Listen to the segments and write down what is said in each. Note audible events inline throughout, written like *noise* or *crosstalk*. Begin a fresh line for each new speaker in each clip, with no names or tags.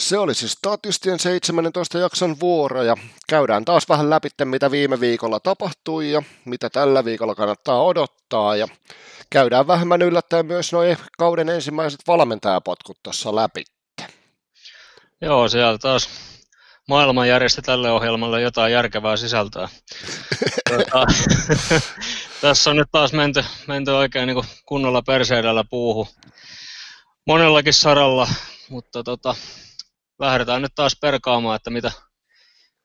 Se oli siis statistien 17 jakson vuoro ja käydään taas vähän läpi, mitä viime viikolla tapahtui ja mitä tällä viikolla kannattaa odottaa ja käydään vähemmän yllättäen myös noin kauden ensimmäiset valmentajapotkut tuossa läpi.
Joo, siellä taas maailman järjesti tälle ohjelmalle jotain järkevää sisältöä. *laughs* tota, *laughs* tässä on nyt taas menty, menty oikein niin kunnolla perseidellä puuhu monellakin saralla, mutta tota, lähdetään nyt taas perkaamaan, että mitä,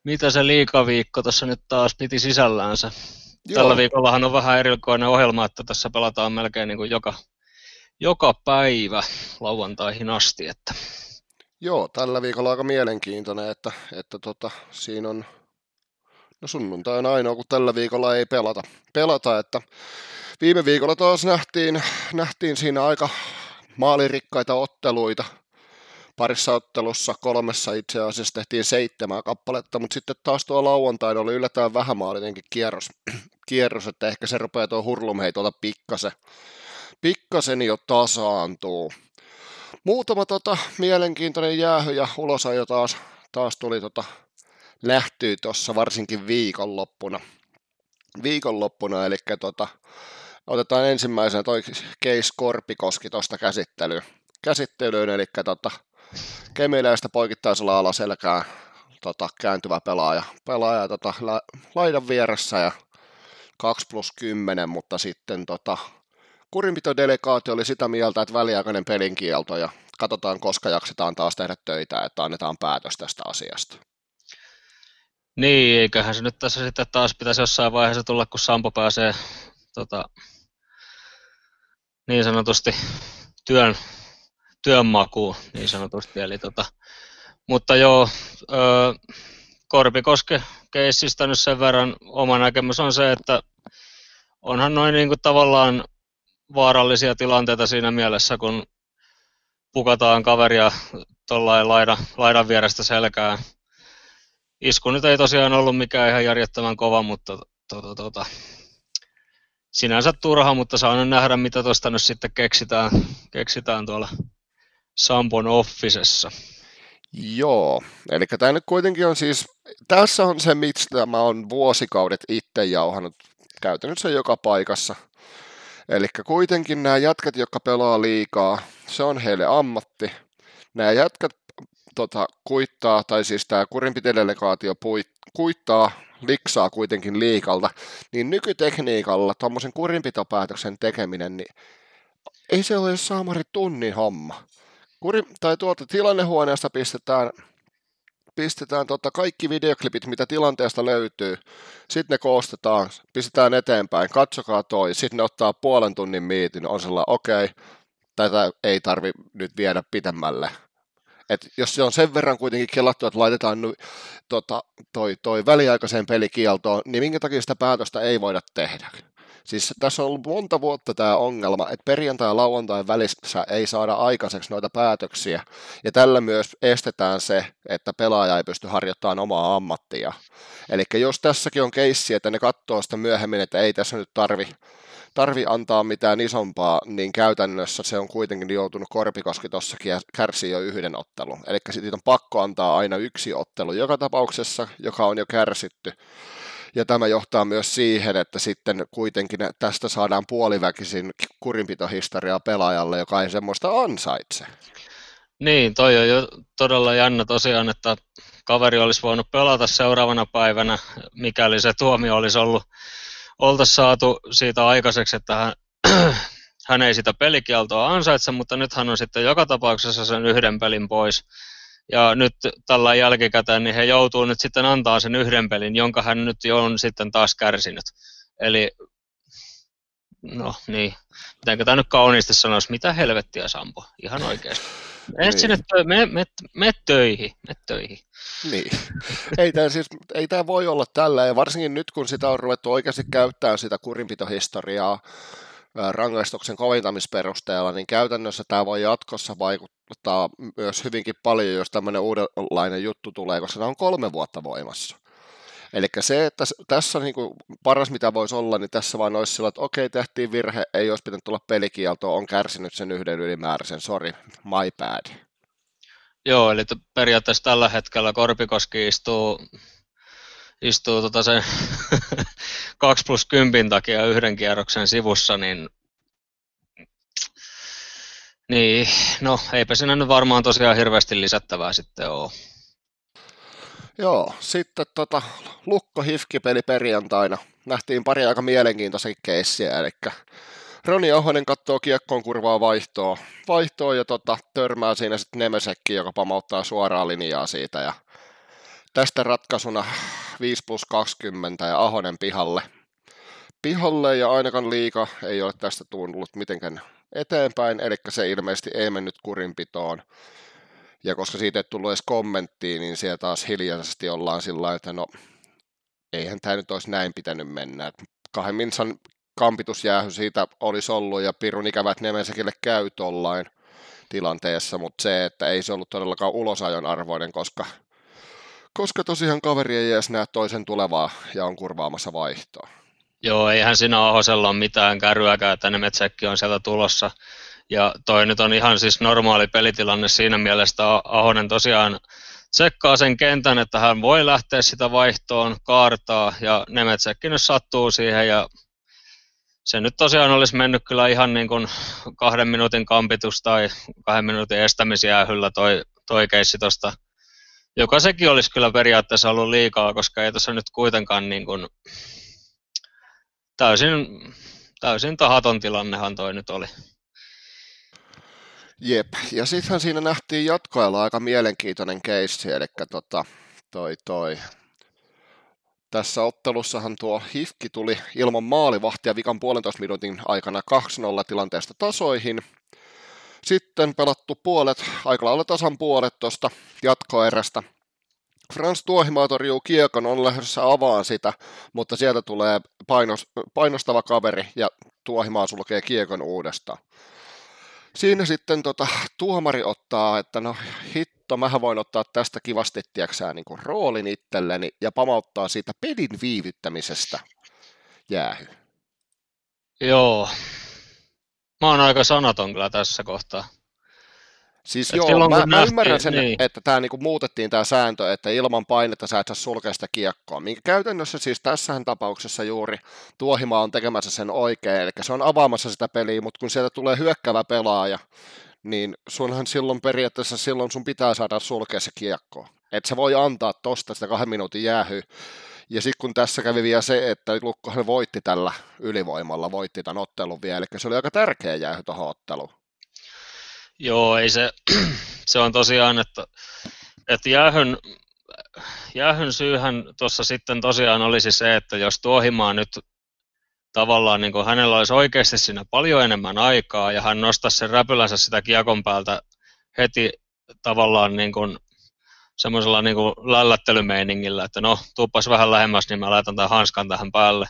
mitä se liikaviikko tuossa nyt taas piti sisällänsä. Joo. Tällä viikollahan on vähän erikoinen ohjelma, että tässä pelataan melkein niin kuin joka, joka päivä lauantaihin asti. Että.
Joo, tällä viikolla aika mielenkiintoinen, että, että tota, siinä on no sunnuntai on ainoa, kun tällä viikolla ei pelata. pelata että viime viikolla taas nähtiin, nähtiin siinä aika maalirikkaita otteluita, parissa ottelussa, kolmessa itse asiassa tehtiin seitsemän kappaletta, mutta sitten taas tuo lauantaina oli yllättävän vähämaallinenkin kierros, *clears throat* kierros, että ehkä se rupeaa tuo hurlumheitolta pikkasen, pikkasen jo tasaantuu. Muutama tota, mielenkiintoinen jäähy ja ulosajo taas, taas tuli tota, lähtyy tuossa varsinkin viikonloppuna. Viikonloppuna, eli tota, otetaan ensimmäisenä toi Case Korpikoski tuosta käsittelyyn. käsittelyyn, eli tota, Kemiläistä poikittaisella alaselkää tota, kääntyvä pelaaja, pelaaja tota, la, laidan vieressä ja 2 plus 10, mutta sitten tota, kurinpitodelegaatio oli sitä mieltä, että väliaikainen pelinkielto ja katsotaan koska jaksetaan taas tehdä töitä, että annetaan päätös tästä asiasta.
Niin, eiköhän se nyt tässä sitten taas pitäisi jossain vaiheessa tulla, kun Sampo pääsee tota, niin sanotusti työn työnmakuun niin sanotusti. Eli tota, mutta joo, ö, Korpikoske keissistä nyt sen verran oma näkemys on se, että onhan noin niin kuin tavallaan vaarallisia tilanteita siinä mielessä, kun pukataan kaveria tuollain laidan, laidan vierestä selkään. Isku nyt ei tosiaan ollut mikään ihan järjettömän kova, mutta tota, tota, sinänsä turha, mutta saan nähdä, mitä tuosta nyt sitten keksitään, keksitään tuolla Sampon Officessa.
Joo, eli tämä nyt kuitenkin on siis, tässä on se, mistä mä oon vuosikaudet itse jauhanut käytännössä joka paikassa. Eli kuitenkin nämä jätkät, jotka pelaa liikaa, se on heille ammatti. Nämä jätkät tota, kuittaa, tai siis tämä kurinpitedelegaatio kuittaa, liksaa kuitenkin liikalta, niin nykytekniikalla tuommoisen kurinpitopäätöksen tekeminen, niin ei se ole saamari tunnin homma. Kuri, tai tuolta tilannehuoneesta pistetään, pistetään tota kaikki videoklipit, mitä tilanteesta löytyy. Sitten ne koostetaan, pistetään eteenpäin, katsokaa toi. Sitten ne ottaa puolen tunnin miitin, on sellainen, okei, okay, tätä ei tarvi nyt viedä pitemmälle. Et jos se on sen verran kuitenkin kelattu, että laitetaan nu, tota, toi, toi väliaikaiseen pelikieltoon, niin minkä takia sitä päätöstä ei voida tehdä? Siis tässä on ollut monta vuotta tämä ongelma, että perjantai ja lauantai välissä ei saada aikaiseksi noita päätöksiä, ja tällä myös estetään se, että pelaaja ei pysty harjoittamaan omaa ammattia. Eli jos tässäkin on keissi, että ne katsoo sitä myöhemmin, että ei tässä nyt tarvi, tarvi antaa mitään isompaa, niin käytännössä se on kuitenkin joutunut Korpikoski tuossakin ja kärsii jo yhden ottelun. Eli siitä on pakko antaa aina yksi ottelu joka tapauksessa, joka on jo kärsitty. Ja tämä johtaa myös siihen, että sitten kuitenkin tästä saadaan puoliväkisin kurinpitohistoriaa pelaajalle, joka ei semmoista ansaitse.
Niin, toi on jo todella jännä tosiaan, että kaveri olisi voinut pelata seuraavana päivänä, mikäli se tuomio olisi ollut, oltaisiin saatu siitä aikaiseksi, että hän, *clears throat* hän ei sitä pelikieltoa ansaitse, mutta nyt hän on sitten joka tapauksessa sen yhden pelin pois. Ja nyt tällä jälkikäteen niin he joutuu nyt sitten antaa sen yhden pelin, jonka hän nyt jo on sitten taas kärsinyt. Eli no niin, mitenkö tämä nyt kauniisti sanoisi, mitä helvettiä Sampo, ihan oikeasti. Mene niin. sinne, tö- me, me, me, töihin, me töihin.
Niin. *laughs* Ei tämä, siis, ei tämä voi olla tällä, ja varsinkin nyt kun sitä on ruvettu oikeasti käyttämään sitä kurinpitohistoriaa rangaistuksen kovintamisperusteella, niin käytännössä tämä voi jatkossa vaikuttaa myös hyvinkin paljon, jos tämmöinen uudenlainen juttu tulee, koska tämä on kolme vuotta voimassa. Eli se, että tässä niin kuin paras mitä voisi olla, niin tässä vaan olisi sillä, että okei, tehtiin virhe, ei olisi pitänyt tulla pelikieltoa, on kärsinyt sen yhden ylimääräisen, sorry, my bad.
Joo, eli periaatteessa tällä hetkellä Korpikoski istuu, istuu tota sen *laughs* 2 plus 10 takia yhden kierroksen sivussa, niin niin, no eipä siinä nyt varmaan tosiaan hirveästi lisättävää sitten ole.
Joo, sitten tota, Lukko Hifki-peli perjantaina. Nähtiin pari aika mielenkiintoisia keissiä, eli Roni Ahonen katsoo kiekkoon kurvaa vaihtoa, vaihtoa ja tota, törmää siinä sitten Nemesekki, joka pamauttaa suoraa linjaa siitä. Ja tästä ratkaisuna 5 plus 20 ja Ahonen pihalle. Pihalle ja ainakaan liika ei ole tästä tullut mitenkään eteenpäin, eli se ilmeisesti ei mennyt kurinpitoon. Ja koska siitä ei tullut edes kommenttia, niin siellä taas hiljaisesti ollaan sillä että no, eihän tämä nyt olisi näin pitänyt mennä. Kahden minsan kampitusjäähy siitä olisi ollut, ja Pirun ikävät Nemensekille käy tollain tilanteessa, mutta se, että ei se ollut todellakaan ulosajon arvoinen, koska, koska tosiaan kaveri ei edes näe toisen tulevaa ja on kurvaamassa vaihtoa.
Joo, eihän siinä Ahosella ole mitään kärryäkään, että Nemetsäkki on sieltä tulossa. Ja toi nyt on ihan siis normaali pelitilanne siinä mielessä, Ahonen tosiaan tsekkaa sen kentän, että hän voi lähteä sitä vaihtoon, kaartaa, ja Nemetsäkki nyt sattuu siihen, ja se nyt tosiaan olisi mennyt kyllä ihan niin kuin kahden minuutin kampitus tai kahden minuutin estämisjäähyllä toi, toi keissi tosta, joka sekin olisi kyllä periaatteessa ollut liikaa, koska ei tuossa nyt kuitenkaan niin kuin täysin, täysin tahaton tilannehan toi nyt oli.
Jep, ja sittenhän siinä nähtiin jatkoilla aika mielenkiintoinen keissi, eli tota, toi, toi. Tässä ottelussahan tuo Hifki tuli ilman maalivahtia vikan puolentoista minuutin aikana 2-0 tilanteesta tasoihin. Sitten pelattu puolet, aika lailla tasan puolet tuosta jatkoerästä. Frans Tuohimaa torjuu kiekon, on lähdössä avaan sitä, mutta sieltä tulee painos, painostava kaveri ja Tuohimaa sulkee kiekon uudestaan. Siinä sitten tota, tuomari ottaa, että no hitto, mä voin ottaa tästä kivasti, tiiäksää, niin kuin roolin itselleni ja pamauttaa siitä pelin viivyttämisestä jäähy.
Joo. Mä oon aika sanaton kyllä tässä kohtaa.
Siis Et joo, silloin, mä, mä ymmärrän sen, niin. että tämä niinku muutettiin tämä sääntö, että ilman painetta sä et saa sulkea sitä kiekkoa. Minkä käytännössä siis tässähän tapauksessa juuri Tuohimaa on tekemässä sen oikein, eli se on avaamassa sitä peliä, mutta kun sieltä tulee hyökkävä pelaaja, niin sunhan silloin periaatteessa silloin sun pitää saada sulkea se kiekko. Että se voi antaa tosta sitä kahden minuutin jäähy. Ja sitten kun tässä kävi vielä se, että Lukkohan voitti tällä ylivoimalla, voitti tämän ottelun vielä, eli se oli aika tärkeä jäähy tuohon otteluun.
Joo, ei se, *clears throat* se on tosiaan, että, että jäähyn, jäähyn syyhän tuossa sitten tosiaan olisi se, että jos Tuohimaa nyt tavallaan niin kuin hänellä olisi oikeasti siinä paljon enemmän aikaa ja hän nostaisi sen räpylänsä sitä kiekon päältä heti tavallaan niin kuin semmoisella niin kuin lällättelymeiningillä, että no, tuuppas vähän lähemmäs, niin mä laitan tämän hanskan tähän päälle.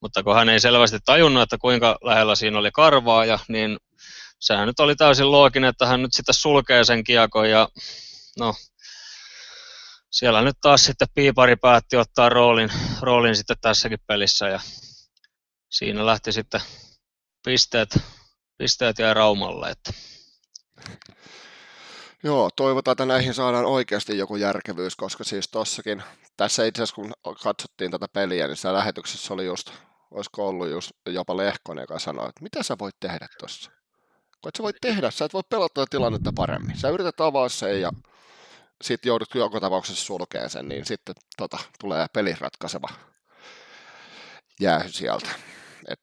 Mutta kun hän ei selvästi tajunnut, että kuinka lähellä siinä oli karvaaja, niin sehän nyt oli täysin looginen, että hän nyt sitten sulkee sen kiekon ja no, siellä nyt taas sitten Piipari päätti ottaa roolin, roolin sitten tässäkin pelissä ja siinä lähti sitten pisteet, pisteet ja Raumalle. Että.
Joo, toivotaan, että näihin saadaan oikeasti joku järkevyys, koska siis tossakin, tässä itse asiassa kun katsottiin tätä peliä, niin siellä lähetyksessä oli just, olisiko ollut just jopa Lehkonen, joka sanoi, että mitä sä voit tehdä tuossa? Kun et sä voi tehdä, sä et voi pelata tilannetta paremmin. Sä yrität avaa sen ja sitten joudut joka tapauksessa sulkeen sen, niin sitten tota, tulee pelin ratkaiseva jäähy sieltä. Et,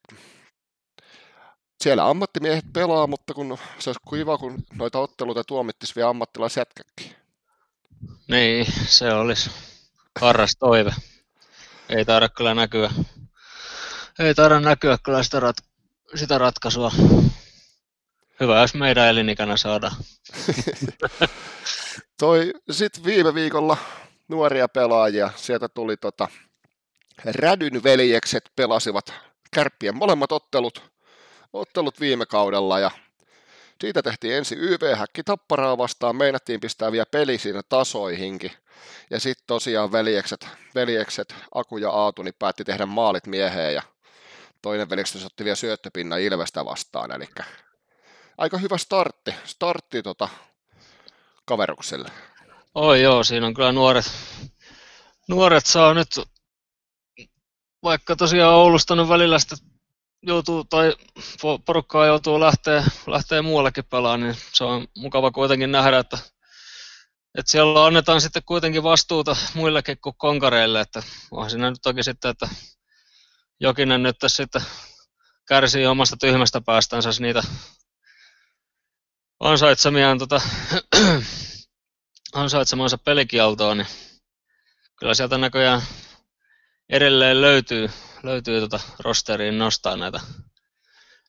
siellä ammattimiehet pelaa, mutta kun se olisi kiva, kun noita otteluita tuomittisi vielä ammattilaisjätkäkin.
Niin, se olisi paras toive. Ei taida kyllä näkyä. Ei taida näkyä kyllä sitä, rat, sitä ratkaisua Hyvä, jos meidän elinikänä saadaan. *laughs*
Toi sitten viime viikolla nuoria pelaajia, sieltä tuli tota, Rädyn veljekset pelasivat kärppien molemmat ottelut, ottelut viime kaudella ja siitä tehtiin ensin YV-häkki Tapparaa vastaan, meinattiin pistää vielä peli siinä tasoihinkin. Ja sitten tosiaan veljekset, veljekset Aku ja Aatu niin päätti tehdä maalit mieheen ja toinen veljekset otti vielä syöttöpinnan Ilvestä vastaan, eli aika hyvä startti, startti tota, kaverukselle.
Oi joo, siinä on kyllä nuoret, nuoret saa nyt, vaikka tosiaan Oulusta nyt välillä sitä joutuu, tai porukkaa joutuu lähteä, lähteä muuallekin pelaamaan, niin se on mukava kuitenkin nähdä, että, että siellä annetaan sitten kuitenkin vastuuta muillekin kuin konkareille, että onhan siinä nyt toki sitten, että Jokinen nyt tässä sitten kärsii omasta tyhmästä päästänsä niitä ansaitsemiaan tota, *clears throat* ansaitsemansa pelikieltoon, niin kyllä sieltä näköjään edelleen löytyy, löytyy tota rosteriin nostaa näitä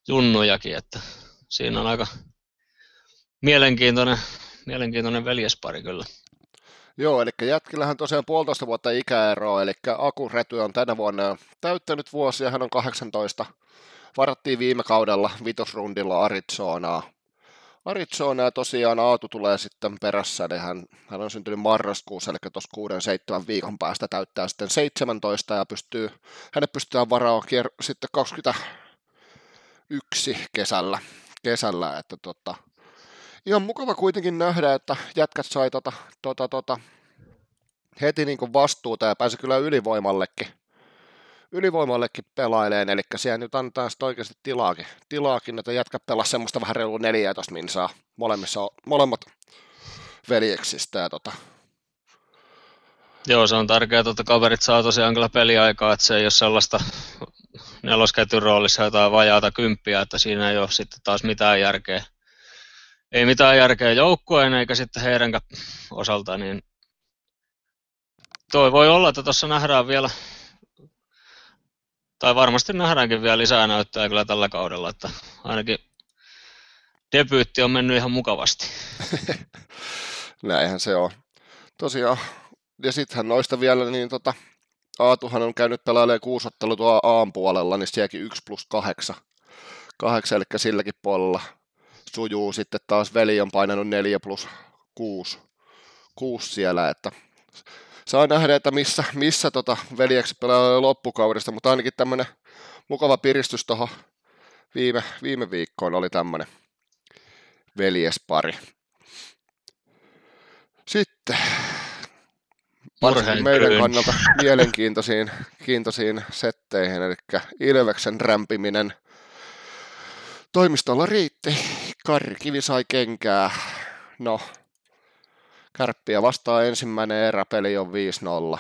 junnujakin, että siinä on aika mielenkiintoinen, mielenkiintoinen veljespari kyllä.
Joo, eli jätkillähän tosiaan puolitoista vuotta ikäeroa, eli Aku Rety on tänä vuonna täyttänyt vuosia, hän on 18. Varattiin viime kaudella vitosrundilla Arizonaa. Arizona tosiaan Aatu tulee sitten perässä, niin hän, hän on syntynyt marraskuussa, eli tuossa 6-7 viikon päästä täyttää sitten 17 ja pystyy, hänet pystytään varaamaan kier- sitten 21 kesällä, kesällä että tota, ihan mukava kuitenkin nähdä, että jätkät sai tota, tota, tota, heti niin vastuuta ja pääsi kyllä ylivoimallekin, ylivoimallekin pelaileen, eli siellä nyt antaa sitten oikeasti tilaakin, tilaakin että jätkät pelas semmoista vähän reilu 14 minsaa molemmissa, molemmat veljeksistä ja tota,
Joo, se on tärkeää, että kaverit saa tosiaan kyllä peliaikaa, että se ei ole sellaista nelosketjun roolissa jotain vajaata kymppiä, että siinä ei ole sitten taas mitään järkeä. Ei mitään järkeä joukkueen eikä sitten heidän osalta, niin toi voi olla, että tuossa nähdään vielä, tai varmasti nähdäänkin vielä lisää näyttöä kyllä tällä kaudella, että ainakin debyytti on mennyt ihan mukavasti. *laughs*
Näinhän se on. Tosiaan, ja sittenhän noista vielä, niin tota, Aatuhan on käynyt pelailemaan kuusottelu tuo Aan puolella, niin sielläkin 1 plus 8, 8 eli silläkin puolella sujuu. Sitten taas veli on painanut 4 plus 6, 6 siellä, että saa nähdä, että missä, missä tota veljeksi pelaa loppukaudesta, mutta ainakin tämmöinen mukava piristys tuohon viime, viime viikkoon oli tämmöinen veljespari. Sitten varsinkin meidän kannalta mielenkiintoisiin kiintoisiin setteihin, eli Ilveksen rämpiminen toimistolla riitti. Karkivi sai kenkää. No, Kärppiä vastaa ensimmäinen eräpeli on 5-0.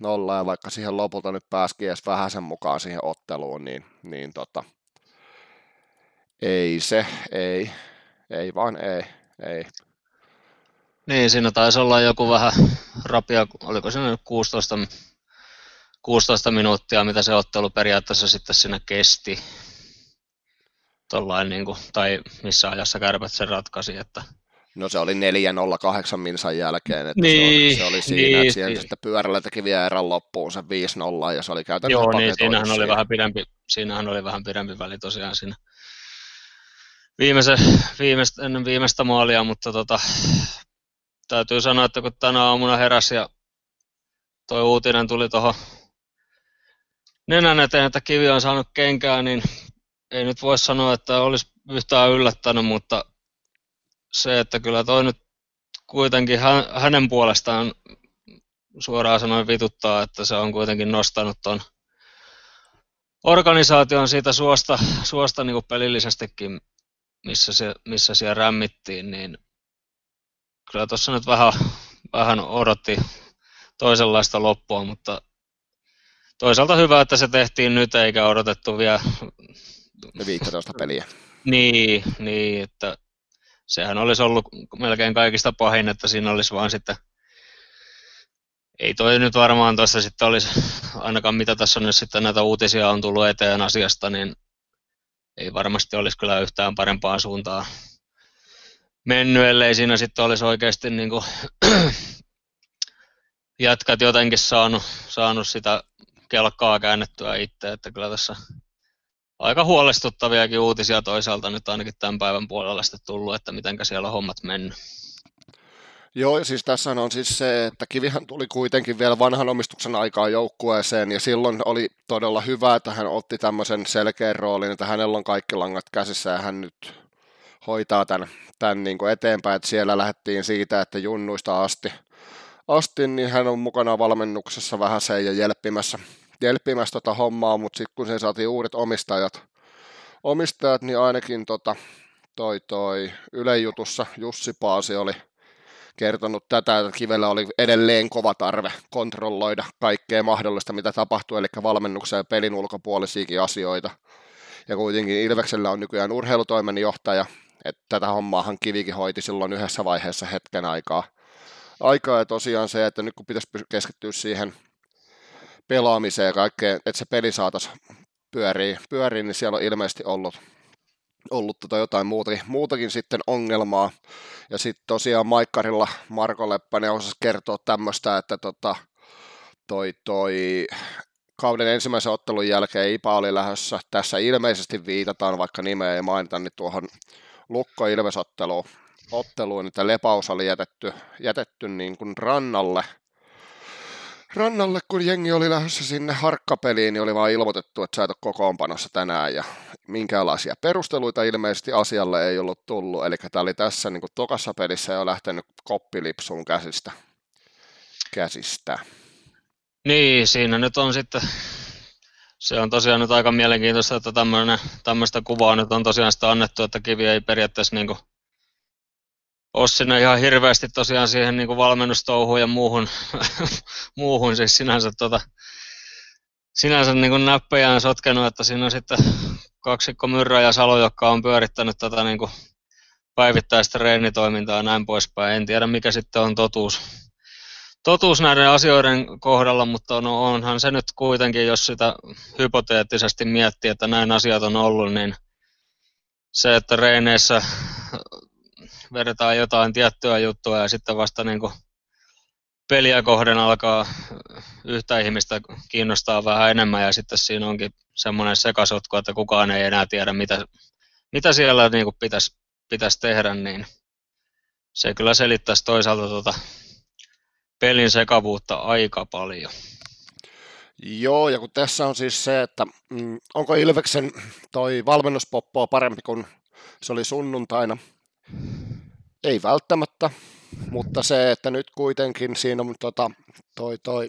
Nolla, ja vaikka siihen lopulta nyt pääsikin edes sen mukaan siihen otteluun, niin, niin tota, ei se, ei, ei vaan ei, ei.
Niin, siinä taisi olla joku vähän rapia, oliko se nyt 16, 16 minuuttia, mitä se ottelu periaatteessa sitten siinä kesti niin kuin, tai missä ajassa kärpät sen ratkaisi. Että...
No se oli 4-0-8 minsan jälkeen, että niin, se, oli, se oli siinä, niin, että siihen niin. sitten pyörällä teki vielä erän loppuun se 5-0 ja se oli käytännössä
Joo, niin siinähän oli, vähän pidempi, siinähän oli vähän pidempi väli tosiaan siinä viimeise, viimeistä, ennen viimeistä maalia, mutta tota, täytyy sanoa, että kun tänä aamuna heräsi ja toi uutinen tuli tuohon nenän eteen, että kivi on saanut kenkää, niin ei nyt voi sanoa, että olisi yhtään yllättänyt, mutta se, että kyllä toi nyt kuitenkin hänen puolestaan suoraan sanoen vituttaa, että se on kuitenkin nostanut ton organisaation siitä suosta, suosta niin kuin pelillisestikin, missä, se, missä siellä rämmittiin, niin kyllä tuossa nyt vähän, vähän odotti toisenlaista loppua, mutta toisaalta hyvä, että se tehtiin nyt eikä odotettu vielä
ne 15 peliä.
Niin, niin, että sehän olisi ollut melkein kaikista pahin, että siinä olisi vaan sitten ei toi nyt varmaan tuossa sitten olisi, ainakaan mitä tässä on nyt sitten näitä uutisia on tullut eteen asiasta, niin ei varmasti olisi kyllä yhtään parempaan suuntaan mennyt, ellei siinä sitten olisi oikeasti niin kuin jätkät jotenkin saanut, saanut sitä kelkkaa käännettyä itse, että kyllä tässä aika huolestuttaviakin uutisia toisaalta nyt ainakin tämän päivän puolella sitten tullut, että miten siellä on hommat mennyt.
Joo, siis tässä on siis se, että Kivihän tuli kuitenkin vielä vanhan omistuksen aikaa joukkueeseen, ja silloin oli todella hyvä, että hän otti tämmöisen selkeän roolin, että hänellä on kaikki langat käsissä, ja hän nyt hoitaa tämän, tämän niin kuin eteenpäin, että siellä lähdettiin siitä, että junnuista asti, asti niin hän on mukana valmennuksessa vähän se ja jelppimässä, jelppimässä tota hommaa, mutta sitten kun se saatiin uudet omistajat, omistajat niin ainakin tota, toi, toi Yle-jutussa Jussi Paasi oli kertonut tätä, että Kivellä oli edelleen kova tarve kontrolloida kaikkea mahdollista, mitä tapahtuu, eli valmennuksen ja pelin ulkopuolisiakin asioita. Ja kuitenkin Ilveksellä on nykyään urheilutoimenjohtaja, että tätä hommaahan Kivikin hoiti silloin yhdessä vaiheessa hetken aikaa. Aikaa ja tosiaan se, että nyt kun pitäisi keskittyä siihen pelaamiseen ja kaikkeen, että se peli saataisiin pyörii, pyörii, niin siellä on ilmeisesti ollut, ollut tota jotain muutakin, muutakin sitten ongelmaa. Ja sitten tosiaan Maikkarilla Marko Leppänen osasi kertoa tämmöistä, että tota, toi, toi kauden ensimmäisen ottelun jälkeen Ipa oli lähdössä. Tässä ilmeisesti viitataan, vaikka nimeä ei mainita, niin tuohon Lukko Ilvesotteluun, otteluun, että Lepaus oli jätetty, jätetty niin kuin rannalle – rannalle, kun jengi oli lähdössä sinne harkkapeliin, niin oli vaan ilmoitettu, että sä et ole kokoonpanossa tänään ja minkälaisia perusteluita ilmeisesti asialle ei ollut tullut. Eli tämä oli tässä niin kuin tokassa pelissä jo lähtenyt koppilipsuun käsistä. käsistä.
Niin, siinä nyt on sitten, se on tosiaan nyt aika mielenkiintoista, että tämmöistä kuvaa nyt on tosiaan sitä annettu, että kivi ei periaatteessa niin kuin ole sinne ihan hirveästi tosiaan siihen niin kuin valmennustouhuun ja muuhun, *laughs* muuhun siis sinänsä, tota, sinänsä niin kuin näppejään sotkenut, että siinä on sitten kaksikko Myrrä ja Salo, jotka on pyörittänyt tätä niin kuin päivittäistä reenitoimintaa ja näin poispäin. En tiedä mikä sitten on totuus, totuus näiden asioiden kohdalla, mutta no onhan se nyt kuitenkin, jos sitä hypoteettisesti miettii, että näin asiat on ollut, niin se, että reeneissä vedetään jotain tiettyä juttua ja sitten vasta niin kuin peliä kohden alkaa yhtä ihmistä kiinnostaa vähän enemmän ja sitten siinä onkin semmoinen sekasotku, että kukaan ei enää tiedä, mitä, mitä siellä niin kuin pitäisi, pitäisi tehdä, niin se kyllä selittäisi toisaalta tuota pelin sekavuutta aika paljon.
Joo, ja kun tässä on siis se, että mm, onko Ilveksen toi valmennuspoppo parempi kuin se oli sunnuntaina, ei välttämättä, mutta se, että nyt kuitenkin siinä on tota, toi, toi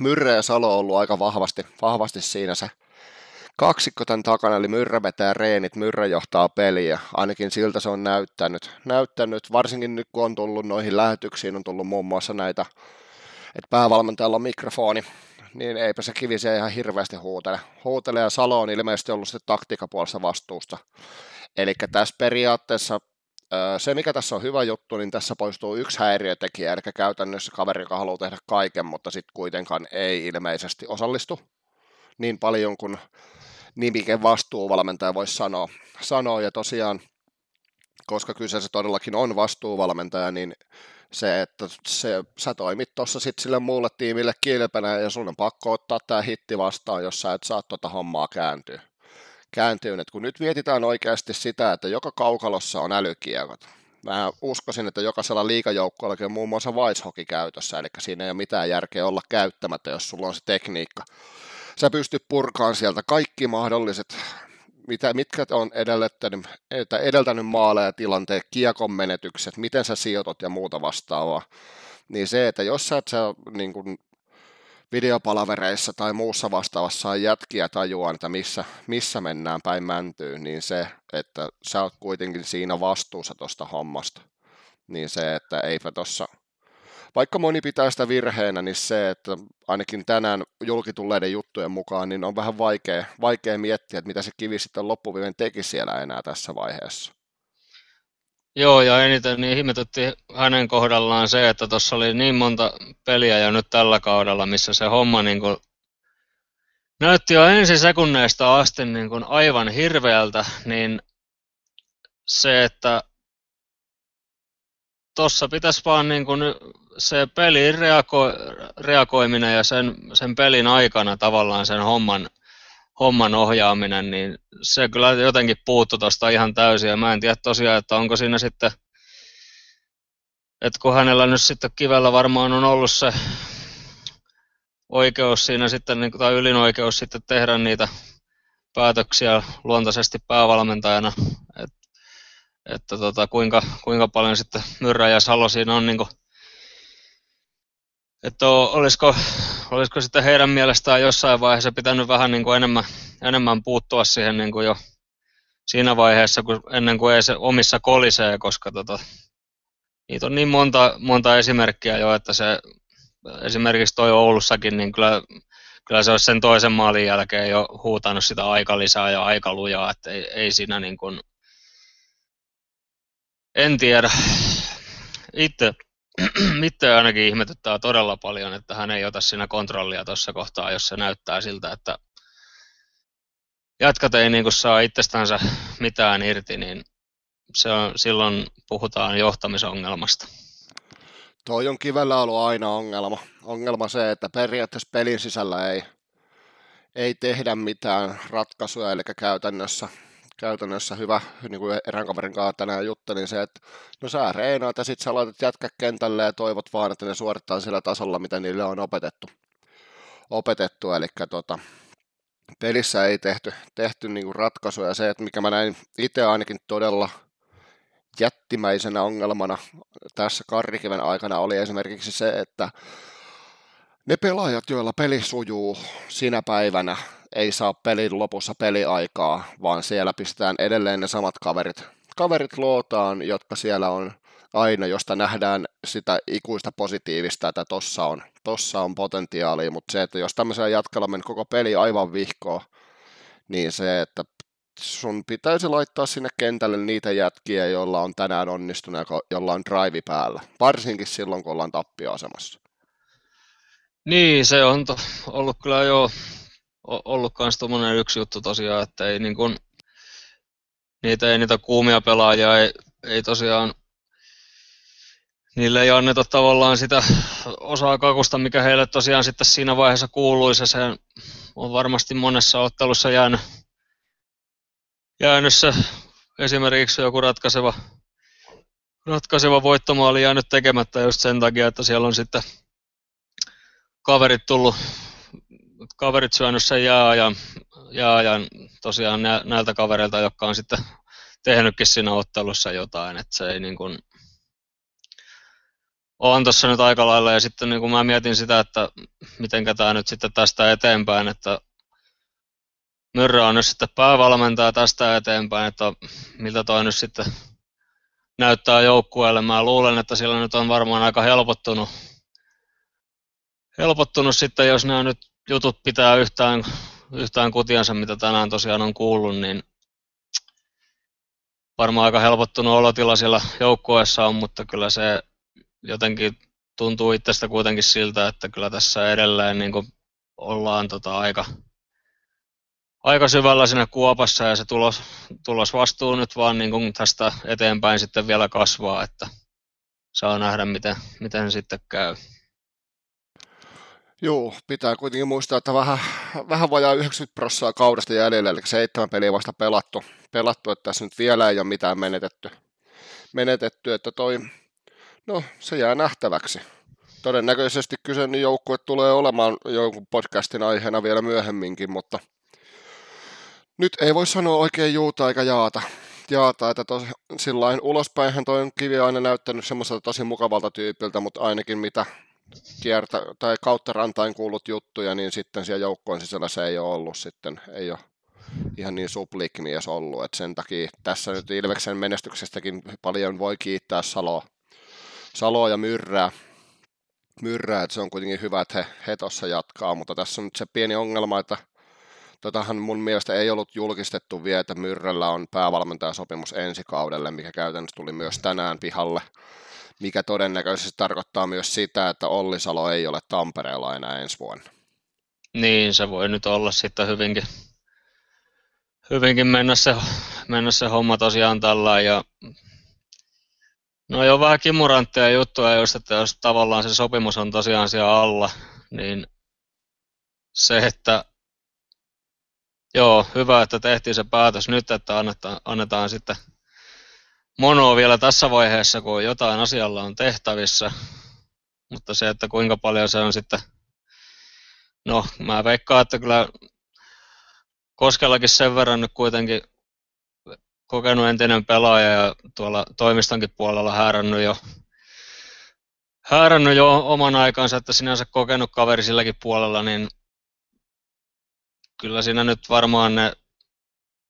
Myrrä ja Salo on ollut aika vahvasti, vahvasti siinä se kaksikko tämän takana, eli Myrrä vetää reenit, Myrrä johtaa peliä, ainakin siltä se on näyttänyt, näyttänyt varsinkin nyt kun on tullut noihin lähetyksiin, on tullut muun muassa näitä, että päävalmentajalla on mikrofoni, niin eipä se kivisiä ihan hirveästi huutele. Huutele ja Salo on ilmeisesti ollut sitten taktiikapuolessa vastuusta. Eli tässä periaatteessa se, mikä tässä on hyvä juttu, niin tässä poistuu yksi häiriötekijä, eli käytännössä kaveri, joka haluaa tehdä kaiken, mutta sitten kuitenkaan ei ilmeisesti osallistu niin paljon kuin nimike vastuuvalmentaja voisi sanoa. sanoa. Ja tosiaan, koska kyseessä todellakin on vastuuvalmentaja, niin se, että se, sä toimit tuossa sitten sille muulle tiimille kilpenä ja sun on pakko ottaa tämä hitti vastaan, jos sä et saa tuota hommaa kääntyä kääntyyn, että kun nyt mietitään oikeasti sitä, että joka kaukalossa on älykiekot, mä uskoisin, että jokaisella liikajoukkueellakin on muun muassa Weisshoki käytössä, eli siinä ei ole mitään järkeä olla käyttämättä, jos sulla on se tekniikka. Sä pystyt purkaan sieltä kaikki mahdolliset, mitä, mitkä on edellyttänyt, edeltänyt maaleja tilanteet, kiekon menetykset, miten sä sijoitot ja muuta vastaavaa. Niin se, että jos sä et sä, niin kuin, videopalavereissa tai muussa vastaavassa jätkiä tajuaa, että missä, missä mennään päin mäntyyn, niin se, että sä oot kuitenkin siinä vastuussa tuosta hommasta, niin se, että eipä tuossa, vaikka moni pitää sitä virheenä, niin se, että ainakin tänään julkitulleiden juttujen mukaan, niin on vähän vaikea, vaikea miettiä, että mitä se kivi sitten loppuviimein teki siellä enää tässä vaiheessa.
Joo, ja eniten niin ihmetytti hänen kohdallaan se, että tuossa oli niin monta peliä jo nyt tällä kaudella, missä se homma niin kuin näytti jo ensi sekunneista asti niin kuin aivan hirveältä, niin se, että tuossa pitäisi vaan niin kuin se pelin reago- reagoiminen ja sen, sen pelin aikana tavallaan sen homman homman ohjaaminen, niin se kyllä jotenkin puuttu tuosta ihan täysin. Ja mä en tiedä tosiaan, että onko siinä sitten, että kun hänellä nyt sitten kivellä varmaan on ollut se oikeus siinä sitten, niin tai ylinoikeus sitten tehdä niitä päätöksiä luontaisesti päävalmentajana, Et, että tota, kuinka, kuinka paljon sitten Myrrä ja Salo siinä on niin kuin, että olisiko, olisiko sitten heidän mielestään jossain vaiheessa pitänyt vähän niin kuin enemmän, enemmän puuttua siihen niin kuin jo siinä vaiheessa, kun, ennen kuin ei se omissa kolisee, koska tota, niitä on niin monta, monta esimerkkiä jo, että se esimerkiksi toi Oulussakin, niin kyllä, kyllä se olisi sen toisen maalin jälkeen jo huutanut sitä aikalisää ja aikalujaa, että ei, ei siinä niin kuin, en tiedä. Itse, *clears throat* itse ainakin ihmetyttää todella paljon, että hän ei ota siinä kontrollia tuossa kohtaa, jos se näyttää siltä, että jatkat ei niin saa itsestänsä mitään irti, niin se on, silloin puhutaan johtamisongelmasta.
Toi on kivellä ollut aina ongelma. Ongelma se, että periaatteessa pelin sisällä ei, ei tehdä mitään ratkaisuja, eli käytännössä, käytännössä hyvä, niin kuin erään kaverin kanssa tänään juttelin se, että no sä reenaat ja sit sä laitat jätkä kentälle ja toivot vaan, että ne suorittaa sillä tasolla, mitä niille on opetettu. opetettu eli tota, pelissä ei tehty, tehty niin kuin ratkaisuja. Se, että mikä mä näin itse ainakin todella jättimäisenä ongelmana tässä karrikiven aikana oli esimerkiksi se, että ne pelaajat, joilla peli sujuu sinä päivänä, ei saa pelin lopussa peliaikaa, vaan siellä pistetään edelleen ne samat kaverit. Kaverit lootaan, jotka siellä on aina, josta nähdään sitä ikuista positiivista, että tossa on, tossa on potentiaalia, mutta se, että jos tämmöisellä jatkalla mennyt koko peli aivan vihkoon, niin se, että sun pitäisi laittaa sinne kentälle niitä jätkiä, joilla on tänään onnistunut ja jolla on drive päällä, varsinkin silloin, kun ollaan tappioasemassa.
Niin, se on to, ollut kyllä jo ollut myös tuommoinen yksi juttu tosiaan, että ei niin kuin, niitä, ei niitä kuumia pelaajia ei, ei tosiaan niille ei anneta tavallaan sitä osaa kakusta, mikä heille tosiaan sitten siinä vaiheessa kuuluisi. Se on varmasti monessa ottelussa jäänyt, jäänyt se esimerkiksi joku ratkaiseva, ratkaiseva voittomaali jäänyt tekemättä just sen takia, että siellä on sitten kaverit tullut, kaverit syönyt sen jääajan, jääajan tosiaan näiltä kavereilta, jotka on sitten tehnytkin siinä ottelussa jotain, että se ei niin kuin, on tuossa nyt aika lailla ja sitten niin kun mä mietin sitä, että miten tämä nyt sitten tästä eteenpäin, että Myrrä on nyt sitten päävalmentaja tästä eteenpäin, että miltä toi nyt sitten näyttää joukkueelle. Mä luulen, että sillä nyt on varmaan aika helpottunut, helpottunut sitten, jos nämä nyt jutut pitää yhtään, yhtään kutiansa, mitä tänään tosiaan on kuullut, niin varmaan aika helpottunut olotila siellä joukkueessa on, mutta kyllä se jotenkin tuntuu itsestä kuitenkin siltä, että kyllä tässä edelleen niin kuin ollaan tota aika, aika syvällä siinä kuopassa ja se tulos, tulos vastuu nyt vaan niin kuin tästä eteenpäin sitten vielä kasvaa, että saa nähdä miten, miten sitten käy.
Joo, pitää kuitenkin muistaa, että vähän, vähän vajaa 90 prosenttia kaudesta jäljellä, eli seitsemän peliä vasta pelattu, pelattu, että tässä nyt vielä ei ole mitään menetetty, menetetty että toi No, se jää nähtäväksi. Todennäköisesti kyseinen joukkue tulee olemaan jonkun podcastin aiheena vielä myöhemminkin, mutta nyt ei voi sanoa oikein juuta eikä jaata. Jaata, että tos, sillain ulospäinhän toi kivi aina näyttänyt semmoiselta tosi mukavalta tyypiltä, mutta ainakin mitä kiertä, tai kautta rantain kuullut juttuja, niin sitten siellä joukkojen sisällä se ei ole ollut sitten, ei ole ihan niin suplikmies ollut, että sen takia tässä nyt Ilveksen menestyksestäkin paljon voi kiittää Saloa, Saloa ja Myrrää, Myrrää, että se on kuitenkin hyvä, että he, he tuossa jatkaa, mutta tässä on nyt se pieni ongelma, että Totahan mun mielestä ei ollut julkistettu vielä, että Myrrällä on päävalmentajasopimus ensi kaudelle, mikä käytännössä tuli myös tänään pihalle, mikä todennäköisesti tarkoittaa myös sitä, että Olli Salo ei ole Tampereella enää ensi vuonna.
Niin, se voi nyt olla sitten hyvinkin, hyvinkin mennä, se, mennä se homma tosiaan tällä ja No joo, vähän kimurantteja juttuja just, että jos tavallaan se sopimus on tosiaan siellä alla, niin se, että joo, hyvä, että tehtiin se päätös nyt, että annetaan, annetaan sitten monoa vielä tässä vaiheessa, kun jotain asialla on tehtävissä, mutta se, että kuinka paljon se on sitten, no mä veikkaan, että kyllä Koskellakin sen verran nyt kuitenkin kokenut entinen pelaaja ja tuolla toimistonkin puolella häärännyt jo, häärännyt jo oman aikansa, että sinänsä kokenut kaveri silläkin puolella, niin kyllä siinä nyt varmaan ne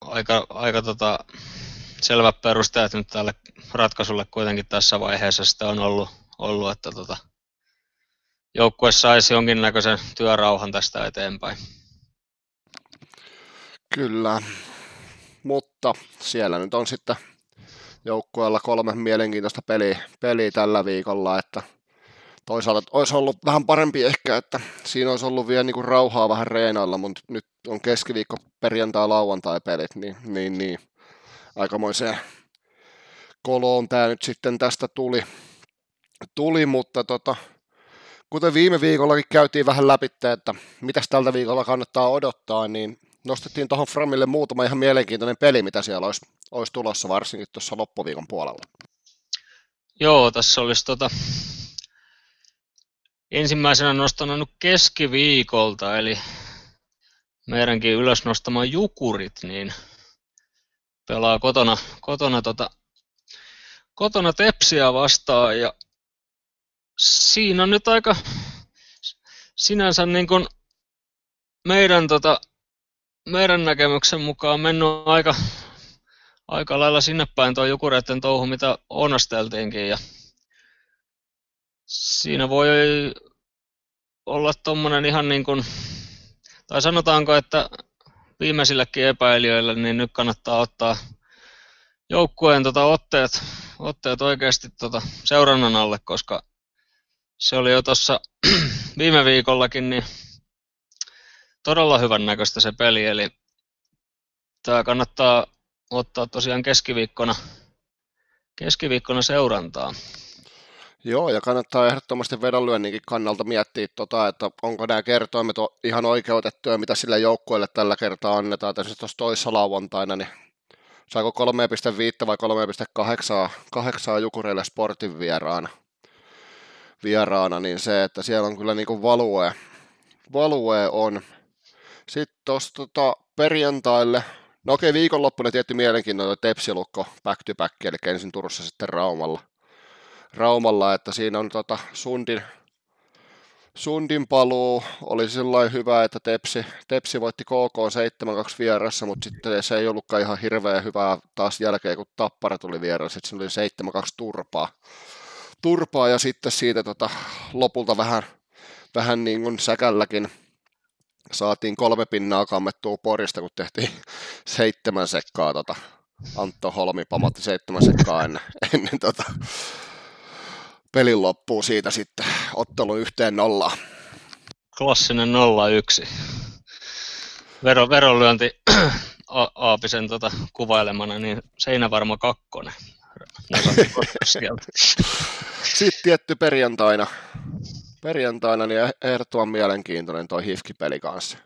aika, aika tota, selvät perusteet nyt tälle ratkaisulle kuitenkin tässä vaiheessa sitten on ollut, ollut että tota, joukkue saisi jonkinnäköisen työrauhan tästä eteenpäin.
Kyllä, mutta siellä nyt on sitten joukkueella kolme mielenkiintoista peliä, peliä tällä viikolla, että toisaalta olisi ollut vähän parempi ehkä, että siinä olisi ollut vielä niin kuin rauhaa vähän reenailla, mutta nyt on keskiviikko, perjantai, lauantai pelit, niin, niin, niin aikamoiseen koloon tämä nyt sitten tästä tuli, tuli mutta tota, kuten viime viikollakin käytiin vähän läpi, että mitä tältä viikolla kannattaa odottaa, niin nostettiin tuohon Framille muutama ihan mielenkiintoinen peli, mitä siellä olisi, olisi tulossa varsinkin tuossa loppuviikon puolella.
Joo, tässä olisi tota, ensimmäisenä nostanut keskiviikolta, eli meidänkin ylös nostama Jukurit, niin pelaa kotona, kotona, tota, kotona Tepsiä vastaan ja siinä on nyt aika sinänsä niin kuin meidän, tota, meidän näkemyksen mukaan mennyt aika, aika lailla sinne päin tuo Jukureiden touhu, mitä onasteltiinkin ja siinä voi olla tuommoinen ihan niin kuin, tai sanotaanko, että viimeisillekin epäilijöille, niin nyt kannattaa ottaa joukkueen tota otteet, otteet oikeasti tota seurannan alle, koska se oli jo tuossa *clears throat* viime viikollakin niin todella hyvän näköistä se peli, eli tämä kannattaa ottaa tosiaan keskiviikkona, keskiviikkona seurantaa.
Joo, ja kannattaa ehdottomasti vedonlyönninkin kannalta miettiä, tota, että onko nämä kertoimet ihan oikeutettuja, mitä sille joukkueelle tällä kertaa annetaan. Tässä tuossa toissa lauantaina, niin saako 3,5 vai 3,8 Jukureille sportin vieraana, vieraana, niin se, että siellä on kyllä niin kuin value, value on. Sitten tuossa tota, perjantaille, no okei, viikonloppuna tietty mielenkiintoinen Tepsilukko back to back, eli ensin Turussa sitten Raumalla – Raumalla, että siinä on tota Sundin, Sundin paluu oli sillä hyvä, että Tepsi, Tepsi voitti KK 7-2 vieressä, mutta sitten se ei ollutkaan ihan hirveän hyvää taas jälkeen, kun Tappara tuli vieressä, että se oli 7-2 turpaa. turpaa ja sitten siitä tota, lopulta vähän, vähän niin kuin säkälläkin saatiin kolme pinnaa kammettua Porista, kun tehtiin seitsemän sekkaa tota, Antto Holmi pamatti seitsemän sekkaa ennen, ennen tota, pelin loppuu siitä sitten ottelu yhteen nollaan.
Klassinen 0-1. Vero, veronlyönti *clears throat* Aapisen tota, kuvailemana, niin seinävarma kakkonen. *laughs*
Sitten tietty perjantaina. Perjantaina niin ehdottoman mielenkiintoinen toi Hifki-peli kanssa.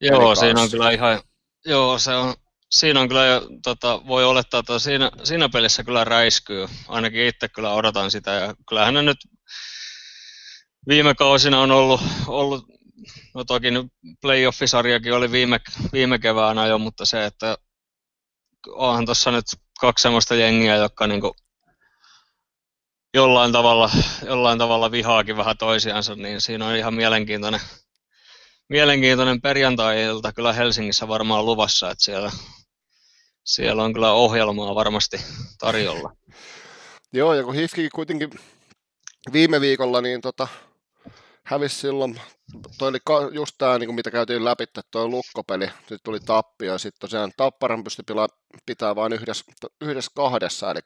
Joo, peli siinä on kyllä ihan, joo, se on siinä on kyllä, tota, voi olettaa, että siinä, siinä pelissä kyllä räiskyy. Ainakin itse kyllä odotan sitä. Ja kyllähän ne nyt viime kausina on ollut, ollut no toki nyt playoffisarjakin oli viime, viime keväänä jo, mutta se, että onhan tuossa nyt kaksi semmoista jengiä, jotka niinku jollain tavalla, jollain tavalla vihaakin vähän toisiansa, niin siinä on ihan mielenkiintoinen, mielenkiintoinen perjantai-ilta kyllä Helsingissä varmaan luvassa, että siellä siellä on kyllä ohjelmaa varmasti tarjolla. *laughs*
Joo, ja kun Hifkikin kuitenkin viime viikolla niin tota, hävisi silloin, toi oli just tämä, niin mitä käytiin läpi, toi lukkopeli, sitten tuli tappio, ja sitten tosiaan Tapparan pystyi pitää vain yhdessä, yhdessä kahdessa, eli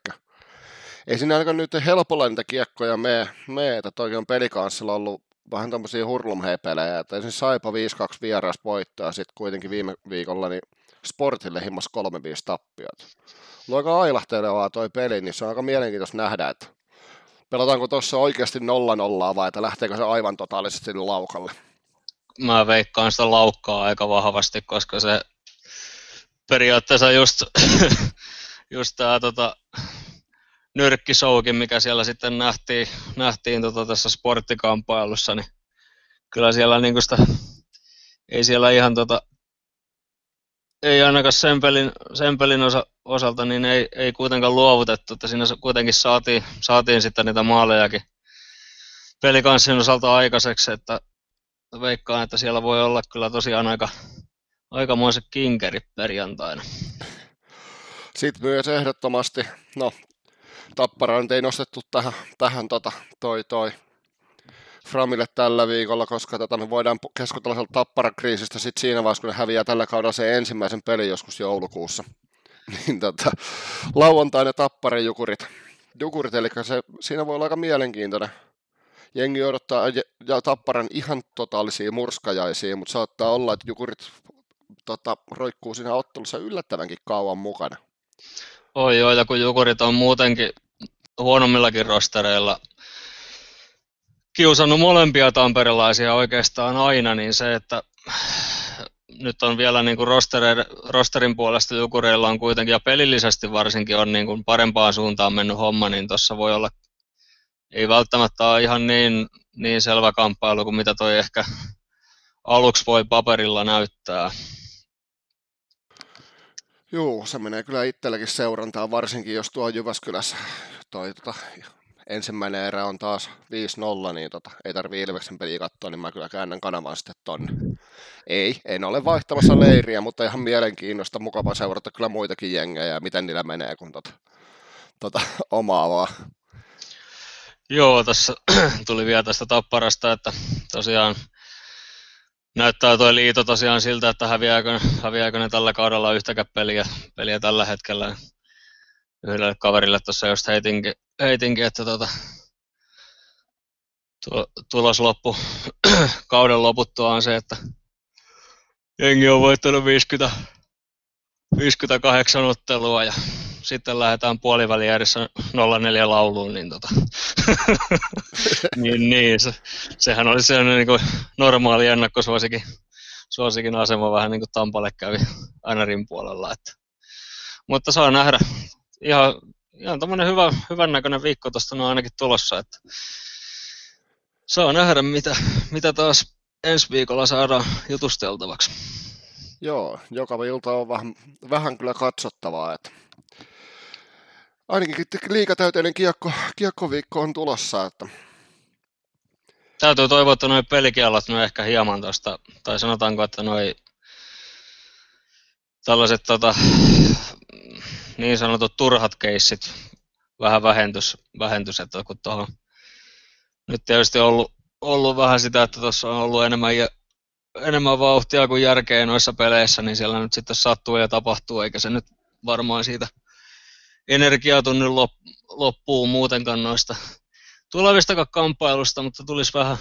ei siinä ainakaan nyt helpolla niitä kiekkoja mene, me että toi on pelikanssilla ollut vähän tämmöisiä hurlumhepelejä, että ensin Saipa 5-2 vieras voittaa, sitten kuitenkin viime viikolla niin Sportille himmas 3-5 tappiot. On ailahtelevaa toi peli, niin se on aika mielenkiintoista nähdä, että pelataanko tuossa oikeasti 0-0 vai että lähteekö se aivan totaalisesti laukalle?
Mä veikkaan sitä laukkaa aika vahvasti, koska se periaatteessa just, *clears throat* just tämä tota, nyrkkisoukin, mikä siellä sitten nähtiin, nähtiin tota tässä sporttikampailussa, niin kyllä siellä niin sitä, ei siellä ihan tota, ei ainakaan sen pelin, sen pelin osa, osalta niin ei, ei kuitenkaan luovutettu, että siinä kuitenkin saatiin, saatiin sitten niitä maalejakin pelikanssin osalta aikaiseksi, että veikkaan, että siellä voi olla kyllä tosiaan aika, aikamoiset kinkerit perjantaina.
Sitten myös ehdottomasti, no Tappara nyt ei nostettu tähän, tähän tota, toi, toi Framille tällä viikolla, koska tota, me voidaan keskustella sieltä Tapparan kriisistä sit siinä vaiheessa, kun ne häviää tällä kaudella se ensimmäisen pelin joskus joulukuussa. *laughs* niin tota, lauantaina Tapparan jukurit. jukurit eli se, siinä voi olla aika mielenkiintoinen. Jengi odottaa ja Tapparan ihan totaalisia murskajaisia, mutta saattaa olla, että jukurit tota, roikkuu siinä ottelussa yllättävänkin kauan mukana.
Oi joo, ja kun Jukurit on muutenkin huonommillakin rostereilla kiusannut molempia tamperelaisia oikeastaan aina, niin se, että nyt on vielä niin kuin rosterin puolesta Jukureilla on kuitenkin, ja pelillisesti varsinkin on niin kuin parempaan suuntaan mennyt homma, niin tuossa voi olla, ei välttämättä ole ihan niin, niin selvä kamppailu kuin mitä toi ehkä aluksi voi paperilla näyttää.
Joo, se menee kyllä itselläkin seurantaa, varsinkin jos tuo Jyväskylässä toi tota, ensimmäinen erä on taas 5-0, niin tota, ei tarvii Ilveksen peliä katsoa, niin mä kyllä käännän kanavan sitten tonne. Ei, en ole vaihtamassa leiriä, mutta ihan mielenkiinnosta, mukava seurata kyllä muitakin jengejä ja miten niillä menee, kun tota, tota, omaa vaan.
Joo, tässä *clears throat* tuli vielä tästä tapparasta, että tosiaan näyttää tuo liito tosiaan siltä, että häviääkö, häviääkö ne tällä kaudella yhtäkään peliä, peliä tällä hetkellä. Yhdelle kaverille tuossa just heitinkin, heitinkin että tuota, tuo, tulos loppu *clears throat* kauden loputtua on se, että jengi on voittanut 50, 58 ottelua ja sitten lähdetään puolivälijärjessä 04 lauluun, niin, tota, *laughs* niin, niin se, sehän olisi sellainen niin kuin normaali ennakkosuosikin suosikin asema vähän niin kuin Tampalle kävi NRin puolella. Että. Mutta saa nähdä. Ihan, ihan tämmöinen hyvä, hyvän näköinen viikko tuosta on ainakin tulossa. Että saa nähdä, mitä, mitä taas ensi viikolla saadaan jutusteltavaksi.
Joo, joka ilta on vähän, vähän kyllä katsottavaa, että ainakin liikatäyteinen kiekko, kiekkoviikko on tulossa. Että...
Täytyy toivoa, että nuo pelikielot no ehkä hieman tuosta, tai sanotaanko, että noi tällaiset tota, *sniffs* niin sanotut turhat keissit vähän vähentys, vähentys että kun tuohon nyt tietysti ollut, ollut vähän sitä, että tuossa on ollut enemmän, enemmän vauhtia kuin järkeä noissa peleissä, niin siellä nyt sitten sattuu ja tapahtuu, eikä se nyt varmaan siitä energiatunnin loppuu muutenkaan noista tulevista kamppailusta, mutta tulisi vähän,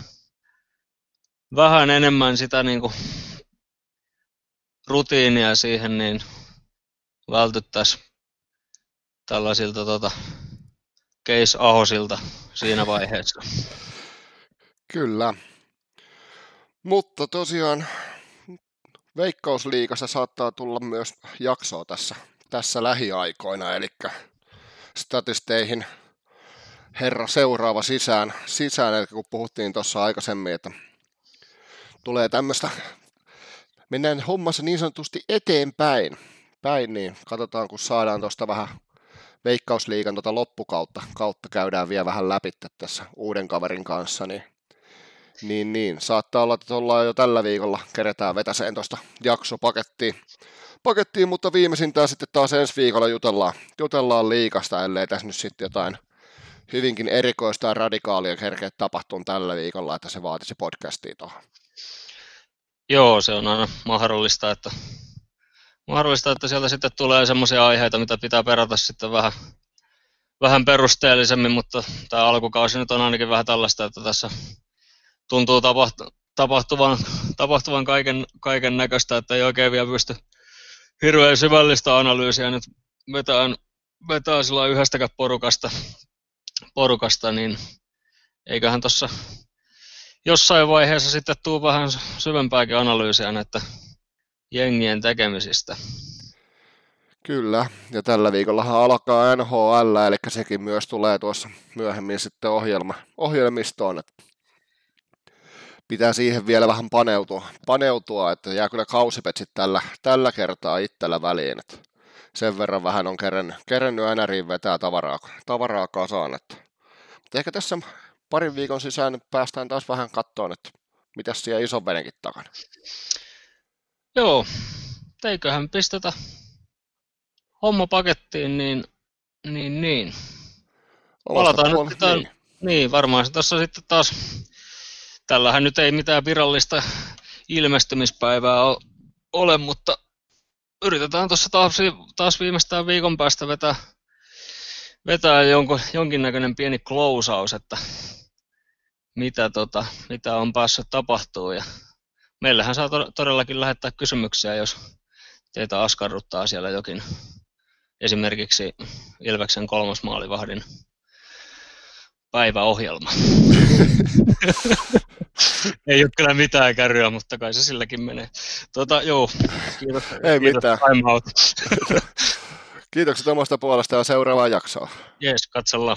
vähän enemmän sitä niin kuin rutiinia siihen, niin vältyttäisiin tällaisilta tota, case ahosilta siinä vaiheessa.
Kyllä. Mutta tosiaan Veikkausliigassa saattaa tulla myös jaksoa tässä tässä lähiaikoina, eli statisteihin herra seuraava sisään, sisään. Eli kun puhuttiin tuossa aikaisemmin, että tulee tämmöistä, mennään hommassa niin sanotusti eteenpäin, päin, niin katsotaan, kun saadaan tuosta vähän veikkausliikan tuota loppukautta, kautta käydään vielä vähän läpi tässä uuden kaverin kanssa, niin, niin, niin. Saattaa olla, että ollaan jo tällä viikolla keretään vetäseen tuosta jaksopakettiin pakettiin, mutta viimeisintään sitten taas ensi viikolla jutellaan, jutellaan liikasta, ellei tässä nyt sitten jotain hyvinkin erikoista ja radikaalia kerkeä tapahtuu tällä viikolla, että se vaatisi podcastia tuohon.
Joo, se on aina mahdollista, että, mahdollista, että sieltä sitten tulee semmoisia aiheita, mitä pitää perata sitten vähän, vähän perusteellisemmin, mutta tämä alkukausi nyt on ainakin vähän tällaista, että tässä tuntuu tapahtuvan, tapahtuvan kaiken, kaiken näköistä, että ei oikein vielä pysty hirveän syvällistä analyysiä nyt vetään, vetää sillä yhdestäkään porukasta, porukasta, niin eiköhän tuossa jossain vaiheessa sitten tuu vähän syvempääkin analyysiä näitä jengien tekemisistä.
Kyllä, ja tällä viikollahan alkaa NHL, eli sekin myös tulee tuossa myöhemmin sitten ohjelma, ohjelmistoon. Että pitää siihen vielä vähän paneutua, paneutua että jää kyllä kausipetsit tällä, tällä kertaa itsellä väliin. Että sen verran vähän on kerennyt, kerennyt NRiin vetää tavaraa, tavaraa kasaan. Että. Mutta ehkä tässä parin viikon sisään päästään taas vähän kattoon, että mitä siellä ison venenkin takana.
Joo, teiköhän pistetä homma pakettiin, niin, niin, niin. Palataan nyt niin. niin, varmaan se tuossa sitten taas, tällähän nyt ei mitään virallista ilmestymispäivää ole, mutta yritetään tuossa taas, taas viimeistään viikon päästä vetää, vetää jonkun, jonkinnäköinen pieni klousaus, että mitä, tota, mitä on päässyt tapahtuu. Ja meillähän saa todellakin lähettää kysymyksiä, jos teitä askarruttaa siellä jokin esimerkiksi Ilveksen kolmosmaalivahdin päiväohjelma. *laughs* Ei ole kyllä mitään kärryä, mutta kai se silläkin menee. Tota, joo, kiitos.
Ei kiitos, mitään. *laughs* Kiitokset omasta puolesta ja seuraavaa jaksoa.
Jees, katsellaan.